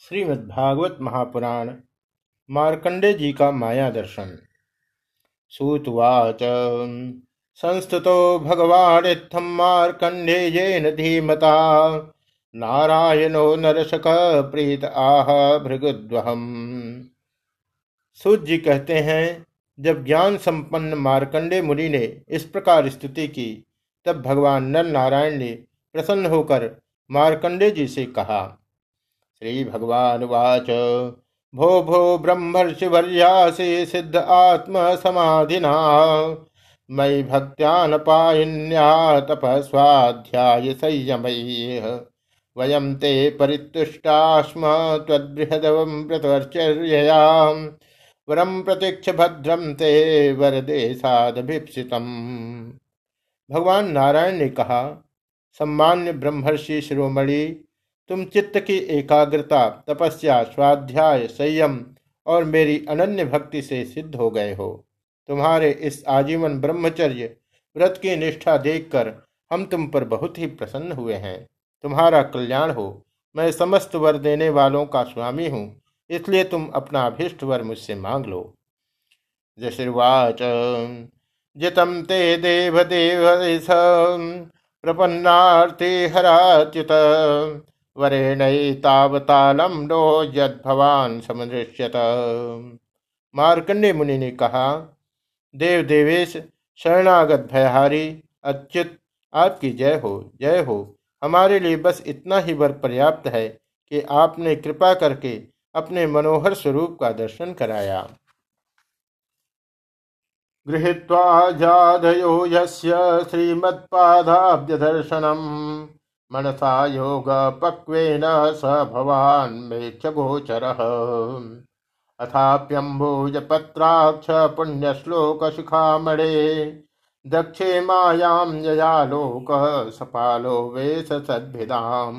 श्रीमद्भागवत महापुराण मार्कंडे जी का माया दर्शन। सूतवाच, संस्तुतो भगवानित्थं मार्कण्डेयेन धीमता। नारायणो नरसक प्रीत आह भृगुद्वहम। सूत जी कहते हैं, जब ज्ञान संपन्न मार्कंडे मुनि ने इस प्रकार स्तुति की, तब भगवान नर नारायण ने प्रसन्न होकर मार्कंडे जी से कहा श्रीभगवानुवाच। भो भो, ब्रह्मर्षिवर्यासि सिद्ध आत्मसमाधिना। मयि भक्त्यानपायिन्या तपस्वाध्याय संयमैः वयं ते परितुष्टास्म त्वद्बृहदवं व्रतवर्चर्ययाम्। वरम प्रतीक्ष भद्रम ते वरदेशादभिप्सितम भगवान नारायण ने कहा, सम्मान्य ब्रह्मर्षि शिरोमणि तुम चित्त की एकाग्रता, तपस्या, स्वाध्याय, संयम और मेरी अनन्य भक्ति से सिद्ध हो गए हो। तुम्हारे इस आजीवन ब्रह्मचर्य, व्रत की निष्ठा देखकर हम तुम पर बहुत ही प्रसन्न हुए हैं। तुम्हारा कल्याण हो। मैं समस्त वर देने वालों का स्वामी हूँ, इसलिए तुम अपना अभिष्ट वर मुझसे मांग लो। जशिर्वाच जितम ते देव देव प्रपन्नार्थे हराच्युत। वरेणैतावतालम नो यद भवान समदृश्यत मार्कंडे मुनि ने कहा, देव देवेश, शरणागत भयहारी अच्युत आपकी जय हो जय हो। हमारे लिए बस इतना ही वर पर्याप्त है कि आपने कृपा करके अपने मनोहर स्वरूप का दर्शन कराया। गृहीत्वा जाधयो यस्य श्रीमत्पादाब्ज दर्शनम मनसा योग पक्वेन स भवान मे च गोचर अथाप्यम्बुज पत्राक्ष पुण्यश्लोक शिखामणे दक्षे मायां ययालोक सपालो वेश सद्भिदाम।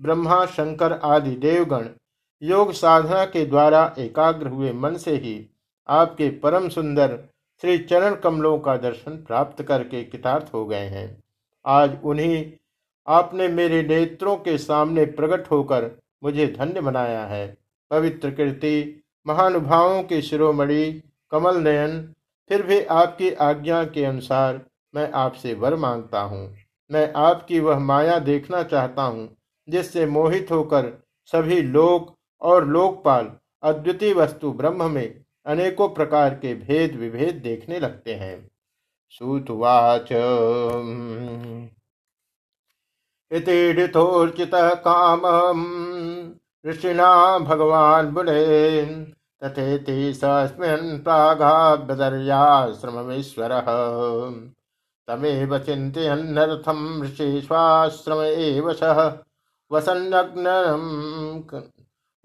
ब्रह्मा, शंकर आदि देवगण योग साधना के द्वारा एकाग्र हुए मन से ही आपके परम सुंदर श्री चरण कमलों का दर्शन प्राप्त करके कितार्थ हो गए हैं। आज उन्हीं आपने मेरे नेत्रों के सामने प्रकट होकर मुझे धन्य बनाया है। पवित्र कीर्ति, महानुभावों के शिरोमणि, कमल नयन, फिर भी आपकी आज्ञा के अनुसार मैं आपसे वर माँगता हूँ। मैं आपकी वह माया देखना चाहता हूँ, जिससे मोहित होकर सभी लोक और लोकपाल अद्वितीय वस्तु ब्रह्म में अनेकों प्रकार के भेद विभेद देखने लगते हैं। सूतवाच। इतीडितोर्चितः कामम्। ऋषिणा भगवान् बुधे तथेति सस्मिन् प्रागाब्दर्याश्रममीश्वरः तमेव चिन्तयन्नर्थं ऋषिश्वाश्रम एव सः। वसन्नग्नम्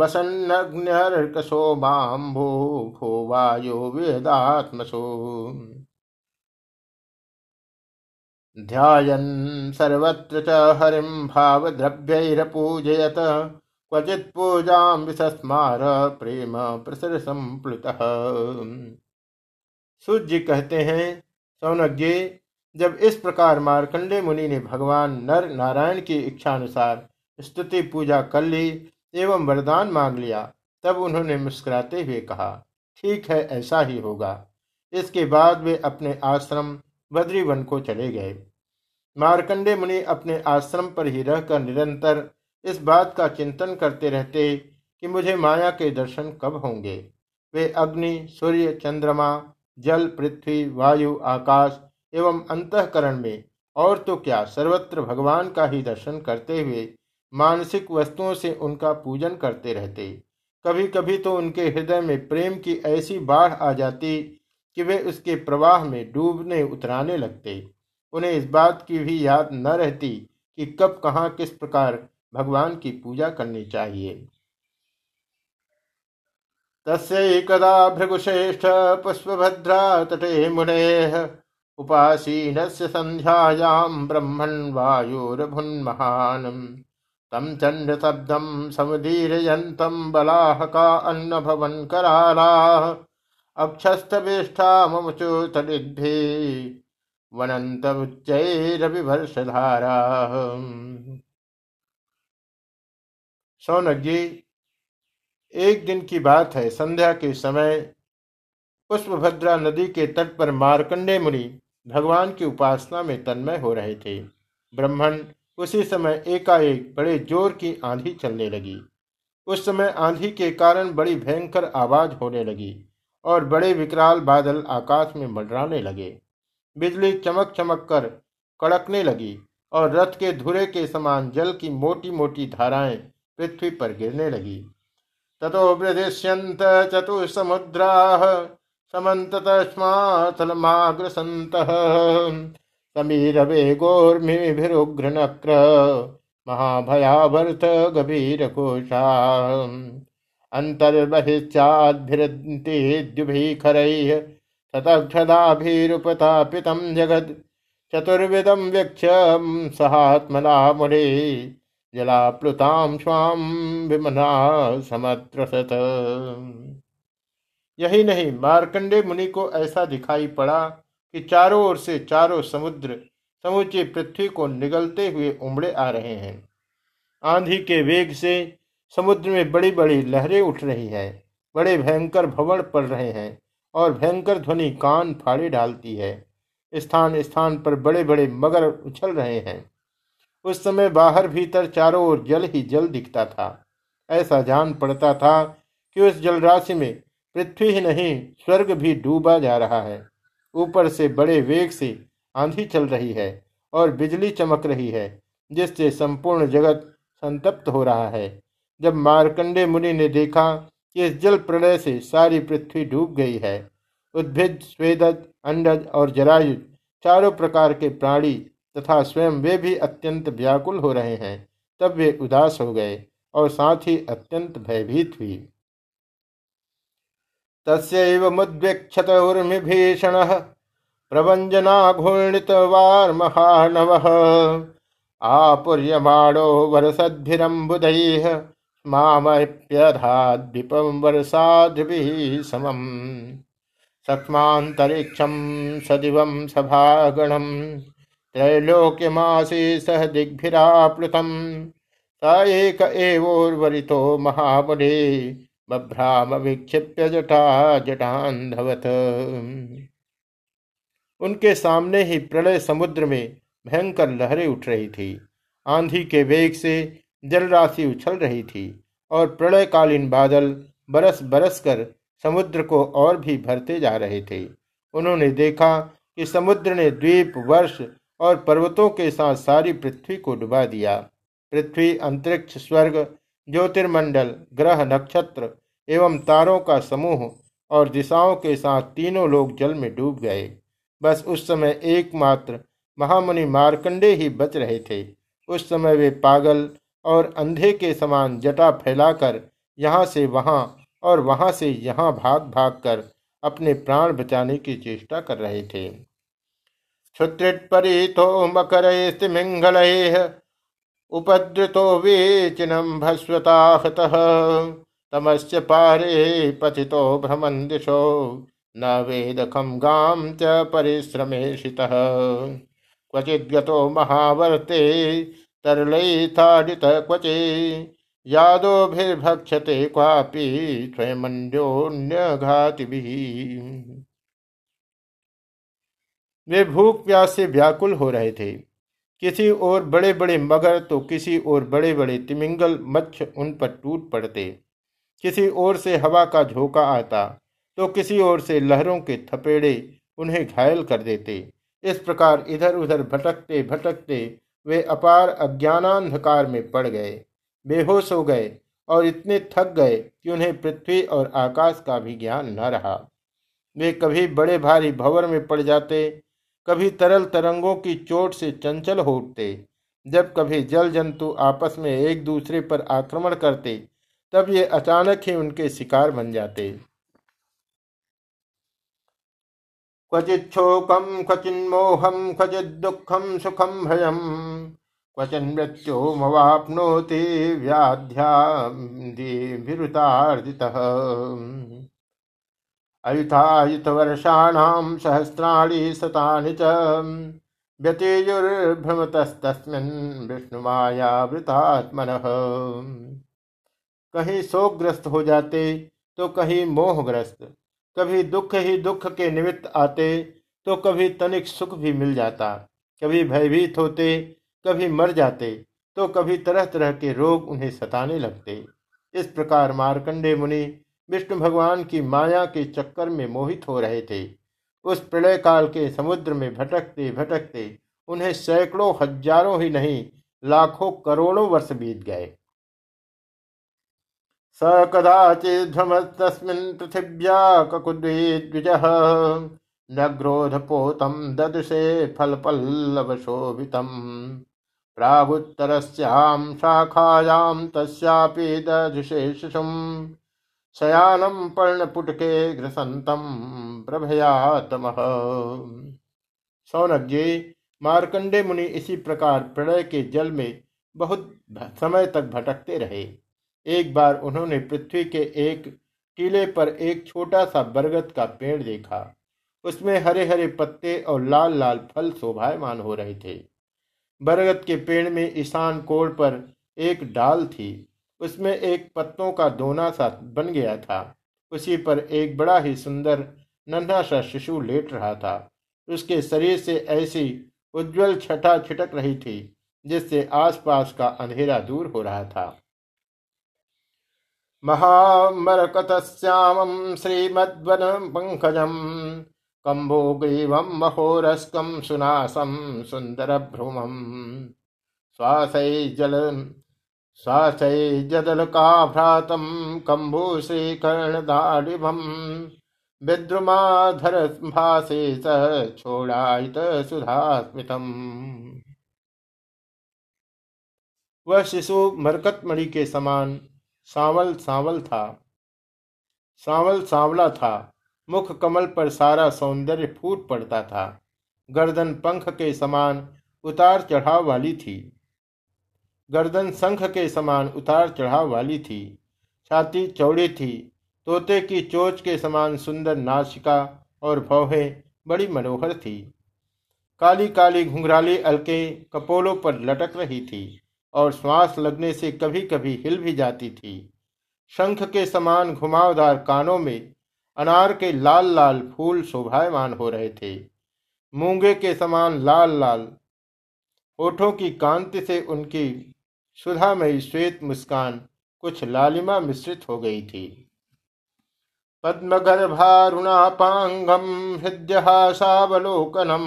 वसन्नग्न्यर्कसोमाम्भो भो वायो वेदात्मसो। ध्यायन् सर्वत्र च हरिं भावद्रव्यैरपूजयत। क्वचित् पूजां विसस्मार प्रेम प्रसर संप्लुतः सूर्य जी कहते हैं सौनज्ञ जब इस प्रकार मार्कंडे मुनि ने भगवान नर नारायण की इच्छा अनुसार स्तुति पूजा कर ली एवं वरदान मांग लिया, तब उन्होंने मुस्कुराते हुए कहा, ठीक है, ऐसा ही होगा। इसके बाद वे अपने आश्रम बद्रीवन को चले गए। मार्कंडे मुनि अपने आश्रम पर ही रहकर निरंतर इस बात का चिंतन करते रहते कि मुझे माया के दर्शन कब होंगे। वे अग्नि, सूर्य, चंद्रमा, जल, पृथ्वी, वायु, आकाश एवं अंतकरण में और तो क्या सर्वत्र भगवान का ही दर्शन करते हुए मानसिक वस्तुओं से उनका पूजन करते रहते। कभी कभी तो उनके हृदय में प्रेम की ऐसी बाढ़ आ जाती कि वे उसके प्रवाह में डूबने उतराने लगते। उन्हें इस बात की भी याद न रहती कि कब कहाँ किस प्रकार भगवान की पूजा करनी चाहिए। तस्कदा भृगुश्रेष्ठ पुष्पभद्रा तटे मुने उपासीन से संध्यायां ब्रह्मण वायुर्भुन्महान तम चंड शब्दम समुदीरयंतम बलाहका अन्न भवन कराला अक्षस्तवेष्टा ममुचो तलिद्भि वनंत उच्चैरभिभर्षधारा सौनज्ञी एक दिन की बात है, संध्या के समय पुष्पभद्रा नदी के तट पर मारकंडे मुनि भगवान की उपासना में तन्मय हो रहे थे। ब्राह्मण उसी समय एकाएक बड़े ज़ोर की आंधी चलने लगी। उस समय आंधी के कारण बड़ी भयंकर आवाज़ होने लगी। और बड़े विकराल बादल आकाश में मंडराने लगे। बिजली चमक चमक कर कड़कने लगी और रथ के धुरे के समान जल की मोटी मोटी धाराएँ पृथ्वी पर गिरने लगी। ततो वृदिश्यंत चतुसमुद्रा समत स्माथलमाग्रसंत समीर वेगोर्मिभिरुग्र नक्र महाभयावर्त गभीर कोशा अन्तर्बहिश्चाद्भिरन्तेद्युभिखरैः ततक्षदाभिरुपतापितं जगद्। चतुर्विदं व्यक्ष सहात्मना मुने जलाप्लुतां स्वां विमना समत्रसत। यही नहीं, मार्कंडे मुनि को ऐसा दिखाई पड़ा कि चारों ओर से चारों समुद्र, समूचे पृथ्वी को निगलते हुए उमड़े आ रहे हैं। आंधी के वेग से समुद्र में बड़ी बड़ी लहरें उठ रही हैं, बड़े भयंकर भवन पड़ रहे हैं और भयंकर ध्वनि कान फाड़े डालती है। स्थान स्थान पर बड़े बड़े मगर उछल रहे हैं। उस समय बाहर भीतर चारों ओर जल ही जल दिखता था। ऐसा जान पड़ता था कि उस जलराशि में पृथ्वी ही नहीं, स्वर्ग भी डूबा जा रहा है। ऊपर से बड़े वेग से आंधी चल रही है और बिजली चमक रही है, जिससे संपूर्ण जगत संतप्त हो रहा है। जब मारकंडे मुनि ने देखा कि इस जल प्रलय से सारी पृथ्वी डूब गई है, उद्भिद स्वेदज अंडज और जरायुज चारों प्रकार के प्राणी तथा स्वयं वे भी अत्यंत व्याकुल हो रहे हैं, तब वे उदास हो गए और साथ ही अत्यंत भयभीत हुई। तस्व मुद्वेक्षत उर्मिभीषण महानव आपुर्यमाणो वरसद्भिरम्बुदैः मामप्यधाद्विपं वर्षाद्भिः समम् सक्ष्मान्तरिक्षं सदिवं सभागणं त्रैलोक्यमासि सह दिग्भिराप्लुतं स एक एवोर्वरितो महामुने बभ्राम विक्षिप्य जटा जटान्धवत। उनके सामने ही प्रलय समुद्र में भयंकर लहरें उठ रही थी। आंधी के वेग से जलराशि उछल रही थी और प्रलयकालीन बादल बरस बरस कर समुद्र को और भी भरते जा रहे थे। उन्होंने देखा कि समुद्र ने द्वीप, वर्ष और पर्वतों के साथ सारी पृथ्वी को डुबा दिया। पृथ्वी, अंतरिक्ष स्वर्ग, ज्योतिर्मंडल, ग्रह, नक्षत्र एवं तारों का समूह और दिशाओं के साथ तीनों लोग जल में डूब गए। बस उस समय एकमात्र महामुनि मारकंडे ही बच रहे थे। उस समय वे पागल और अंधे के समान जटा फैलाकर यहाँ से वहाँ और वहाँ से यहाँ भाग भाग कर अपने प्राण बचाने की चेष्टा कर रहे थे। क्षुत्रिपरीतो मकर मिंगल उपद्रतो वेचिनम भस्वताहत तमस्य पारे पतितो भ्रमण दिशो न वेदखम गाम च परिश्रमेशितः क्वचिद्गतो महावर्ते तरलैथाडितः क्वचे यादोभिर्भक्षते क्वापि स्वयमन्योन्यघातिभिः वे भूख प्यास से व्याकुल हो रहे थे। किसी ओर बड़े बड़े मगर तो किसी ओर बड़े बड़े तिमिंगल मच्छ उन पर टूट पड़ते। किसी ओर से हवा का झोंका आता तो किसी ओर से लहरों के थपेड़े उन्हें घायल कर देते। इस प्रकार इधर उधर भटकते भटकते वे अपार अज्ञानांधकार में पड़ गए, बेहोश हो गए और इतने थक गए कि उन्हें पृथ्वी और आकाश का भी ज्ञान न रहा। वे कभी बड़े भारी भंवर में पड़ जाते, कभी तरल तरंगों की चोट से चंचल हो उठते। जब कभी जल जंतु आपस में एक दूसरे पर आक्रमण करते, तब ये अचानक ही उनके शिकार बन जाते। क्वचिच्छोकं, क्वचिन्मोहं, क्वचिद्दुःखं, सुखं भयं। क्वचिन्मृत्युमवाप्नोति व्याध्याभिरुतार्जितः अयुतायुतवर्षाणां सहस्राणि शतानि च व्यतेयुर्भ्रमतस्तस्मिन् विष्णुमायावृतात्मनः। कहीं शोकग्रस्त हो जाते तो कहीं मोहग्रस्त। कभी दुख ही दुख के निमित्त आते तो कभी तनिक सुख भी मिल जाता। कभी भयभीत होते, कभी मर जाते तो कभी तरह तरह के रोग उन्हें सताने लगते। इस प्रकार मारकंडे मुनि विष्णु भगवान की माया के चक्कर में मोहित हो रहे थे। उस प्रलय काल के समुद्र में भटकते भटकते उन्हें सैकड़ों, हज़ारों ही नहीं, लाखों करोड़ों वर्ष बीत गए। स कदाचिध्रमस्तस्मिन् पृथिव्या ककुद्विद्विज। न ग्रोधपोतं ददृशे फलपल्लवशोभितम्। प्रागुत्तरस्यां शाखायां तस्यापि ददृशे शिशुम्। शयानं पर्णपुटके ग्रसन्तं प्रभयातमः। सौनज्ञे मार्कंडे मुनि इसी प्रकार प्रलय के जल में बहुत समय तक भटकते रहे। एक बार उन्होंने पृथ्वी के एक टीले पर एक छोटा सा बरगद का पेड़ देखा। उसमें हरे हरे पत्ते और लाल लाल फल शोभायमान हो रहे थे। बरगद के पेड़ में ईशान कोड़ पर एक डाल थी। उसमें एक पत्तों का दोना सा बन गया था। उसी पर एक बड़ा ही सुंदर नन्हा सा शिशु लेट रहा था। उसके शरीर से ऐसी उज्जवल छटा छिटक रही थी, जिससे आसपास का अंधेरा दूर हो रहा था। महामरकतश्यामं श्रीमद्वन पंकजम कम्भोग्रीवं महोरस्कं सुनासं सुन्दरभ्रुमम् श्वासैजल श्वासैजदलकाभ्रातं कम्भूश्रीकर्णदाडिभम् विद्रुमाधर भासे स छोड़ायित सुधास्मितम् वह शिशु मरकतमणि के समान सांवल सांवल था। सांवल सांवला था। मुख कमल पर सारा सौंदर्य फूट पड़ता था। गर्दन पंख के समान उतार चढ़ाव वाली थी। गर्दन संख के समान उतार चढ़ाव वाली थी। छाती चौड़ी थी। तोते की चोच के समान सुंदर नाशिका और भौहें बड़ी मनोहर थी। काली काली घुंघराली अलके कपोलों पर लटक रही थी। और श्वास लगने से कभी कभी हिल भी जाती थी। शंख के समान घुमावदार कानों में अनार के लाल लाल फूल शोभायमान हो रहे थे। मूँगे के समान लाल लाल होठों की कांति से उनकी सुधामयी श्वेत मुस्कान कुछ लालिमा मिश्रित हो गई थी। पद्मगर्भारुणापांगम, हृदयहासावलोकनम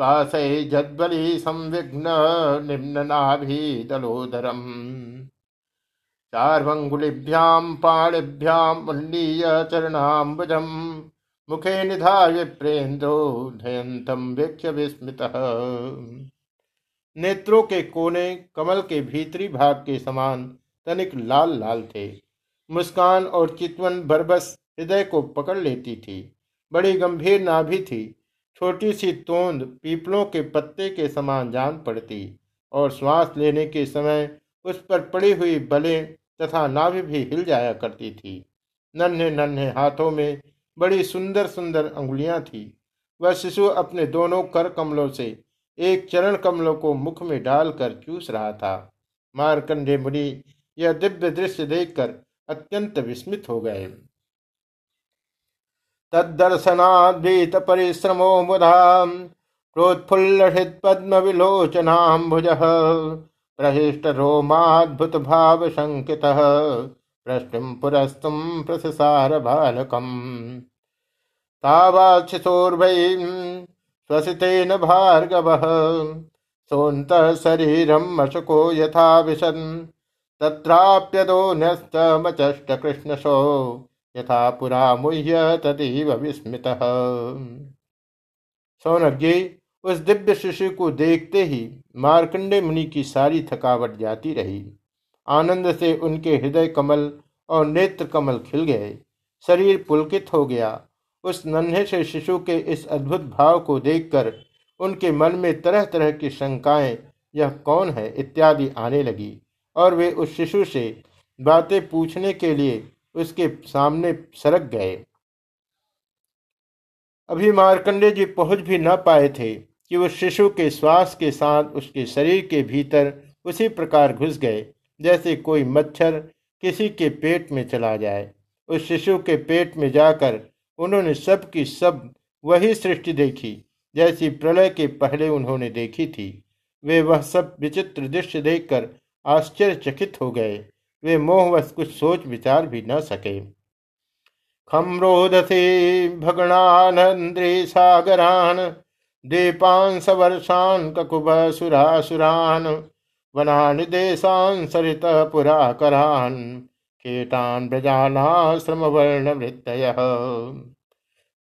श्वासै जद्वली संविघ्न निम्ननाभिदलोदरम्। चार्वङ्गुलिभ्यां पाणिभ्याम् उन्नीय चरणाम्बुजम्। मुखे निधाय प्रेन्द्रो धयन्तम वीक्ष्य विस्मितः। नेत्रों के कोने कमल के भीतरी भाग के समान तनिक लाल लाल थे। मुस्कान और चितवन बरबस हृदय को पकड़ लेती थी। बड़ी गंभीर नाभि थी। छोटी सी तोंद पीपलों के पत्ते के समान जान पड़ती और श्वास लेने के समय उस पर पड़ी हुई बलें तथा नाभि भी हिल जाया करती थी। नन्हे नन्हे हाथों में बड़ी सुंदर सुंदर अंगुलियाँ थी। वह शिशु अपने दोनों कर कमलों से एक चरण कमलों को मुख में डालकर चूस रहा था। मारकंडे मुनि यह दिव्य दृश्य देखकर अत्यंत विस्मित हो गए। तदर्शनाद्वीत परिश्रमो मुधा प्रोत्फुल्लषित पद्म विलोचनाम्बुज प्रहिष्ट रोमाद्भुत भाव शंकित प्रश्न पुरस्तुम प्रसार बालकम तावाक्षिशोर्भै स्वसितेन भार्गव सोऽन्त शरीरम मशको यथा विशन् तत्राप्यदो न्यस्तमचष्ट कृष्णशो यथा पुरा मुह्य तदीव विस्मित। सौनज्ञ उस दिव्य शिशु को देखते ही मार्कंडे मुनि की सारी थकावट जाती रही। आनंद से उनके हृदय कमल और नेत्र कमल खिल गए। शरीर पुलकित हो गया। उस नन्हे से शिशु के इस अद्भुत भाव को देखकर उनके मन में तरह तरह की शंकाएँ, यह कौन है, इत्यादि आने लगी। और वे उस शिशु से बातें पूछने के लिए उसके सामने सरक गए। अभी मारकंडे जी पहुँच भी न पाए थे कि उस शिशु के श्वास के साथ उसके शरीर के भीतर उसी प्रकार घुस गए, जैसे कोई मच्छर किसी के पेट में चला जाए। उस शिशु के पेट में जाकर उन्होंने सब की सब वही सृष्टि देखी, जैसी प्रलय के पहले उन्होंने देखी थी। वे वह सब विचित्र दृश्य देखकर आश्चर्यचकित हो गए। वे मोहवश कुछ सोच विचार भी न सके। खम्रोधसे भगणानंद्रे सागरान दीपान सवर्षान ककुब सुरासुरान वनानि देशान सरित पुराकरान कीटान ब्रजानाश्रम वर्ण वृत्तय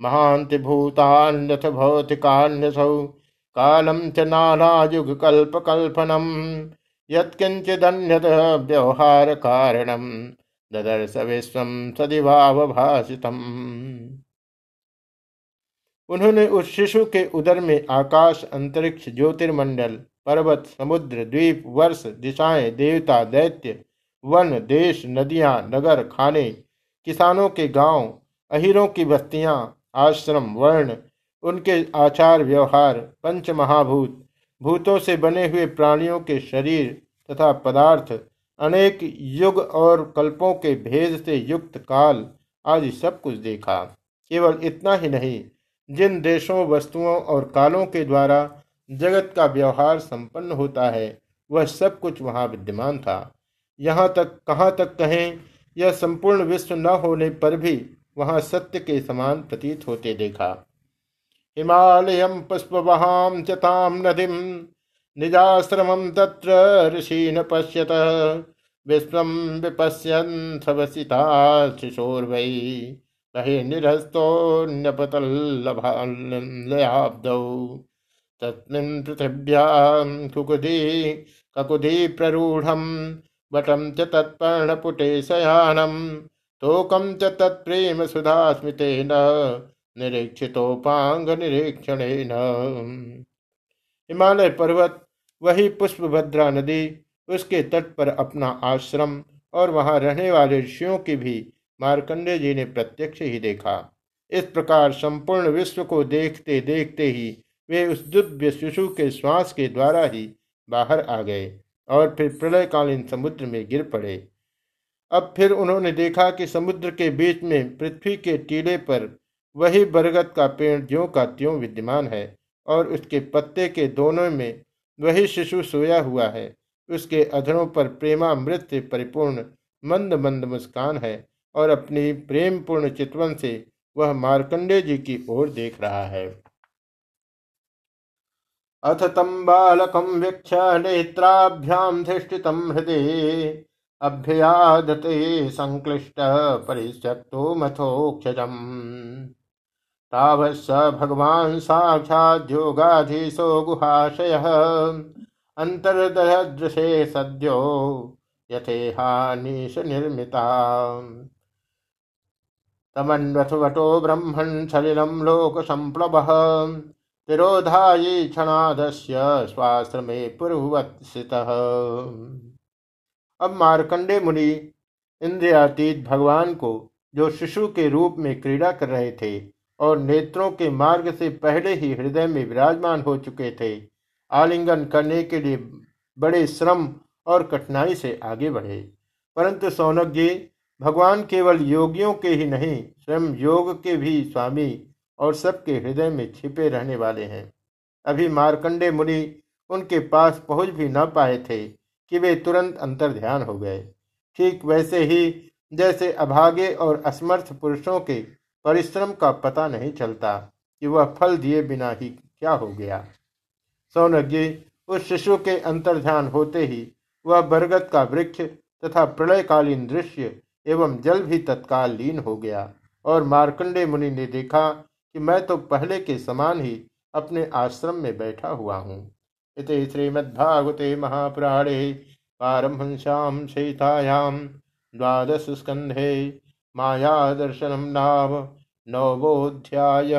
महांति भूतान्यथ भौतिकान्यसौ कालम च नानायुग कल्प कल्पनम यत्किंचिदन्यत व्यवहार कारणम ददर्श विश्व सदिभावभाषितम उन्होंने उस शिशु के उदर में आकाश, अंतरिक्ष, ज्योतिर्मंडल, पर्वत, समुद्र, द्वीप, वर्ष, दिशाएँ, देवता, दैत्य, वन, देश, नदियाँ, नगर, खाने, किसानों के गाँव, अहिरों की बस्तियाँ, आश्रम, वर्ण, उनके आचार व्यवहार पंच महाभूत भूतों से बने हुए प्राणियों के शरीर तथा पदार्थ, अनेक युग और कल्पों के भेद से युक्त काल आदि सब कुछ देखा। केवल इतना ही नहीं, जिन देशों, वस्तुओं और कालों के द्वारा जगत का व्यवहार संपन्न होता है, वह सब कुछ वहाँ विद्यमान था। यहाँ तक, कहाँ तक कहें, यह संपूर्ण विश्व न होने पर भी वहाँ सत्य के समान प्रतीत होते देखा। हिमालय पुष्पवहां च तां नदीं, निजाश्रमं तत्र ऋषीन् पश्यत। विश्वं विपश्यन् सवसिता शिशोर्वै बहिर्निरस्तोऽन्यपतल्लभालयाब्दौ तस्मिन् पृथिव्यां कुकुदी ककुधी प्ररूढं, वटं च तत्पर्णपुटे शयानम् तोकं च तत्प्रेम सुधा स्मितेन निरीक्षितोपांग निरीक्षण हिमालय पर्वत, वही पुष्पभद्रा नदी, उसके तट पर अपना आश्रम और वहाँ रहने वाले ऋषियों की भी मार्कंडे जी ने प्रत्यक्ष ही देखा। इस प्रकार संपूर्ण विश्व को देखते देखते ही वे उस दुर्व्य शिशु के श्वास के द्वारा ही बाहर आ गए और फिर प्रलयकालीन समुद्र में गिर पड़े। अब फिर उन्होंने देखा कि समुद्र के बीच में पृथ्वी के टीले पर वही बरगद का पेड़ ज्यो का त्यों विद्यमान है, और उसके पत्ते के दोनों में वही शिशु सोया हुआ है। उसके अधरों पर प्रेमामृत से परिपूर्ण मंद मंद मुस्कान है, और अपनी प्रेम पूर्ण चितवन से वह मार्कंडे जी की ओर देख रहा है। अथ तम बालकम वीक्ष नेत्राभ्याम हृदय अभ्यादते संक्लिष्ट परित्यक्तो मथोक्षजम। तावत् स भगवान् साक्षाद्योगाधीशो गुहाशयः। अन्तर्दहदृशे सद्यो यथेहानीश निर्मिता। तमन्वथवटो ब्रह्मन् सलिलं लोकसम्प्लवः तिरोधायी क्षणादस्य स्वाश्रमे पुरुवत्सितः। अब मार्कंडे मुनि इंद्रियातीत भगवान को, जो शिशु के रूप में क्रीड़ा कर रहे थे और नेत्रों के मार्ग से पहले ही हृदय में विराजमान हो चुके थे। आलिंगन करने के लिए बड़े श्रम और कठिनाई से आगे बढ़े। परंतु सौनक जी, भगवान केवल योगियों के ही नहीं, स्वयं योग के भी स्वामी और सबके हृदय में छिपे रहने वाले हैं। अभी मार्कंडे मुनि उनके पास पहुँच भी न पाए थे कि वे तुरंत अंतर ध्यान हो गए। ठीक वैसे ही, जैसे अभागे और असमर्थ पुरुषों के परिश्रम का पता नहीं चलता कि वह फल दिए बिना ही क्या हो गया। सौनज्ञ उस शिशु के अंतर्ध्यान होते ही वह बरगद का वृक्ष तथा प्रलयकालीन दृश्य एवं जल भी तत्काल लीन हो गया और मार्कंडे मुनि ने देखा कि मैं तो पहले के समान ही अपने आश्रम में बैठा हुआ हूँ। इत श्रीमद्भागवते महापुराणे पारमहंस्याम सहितायाम द्वादश स्कंधे माया दर्शनम नाम नवोध्याय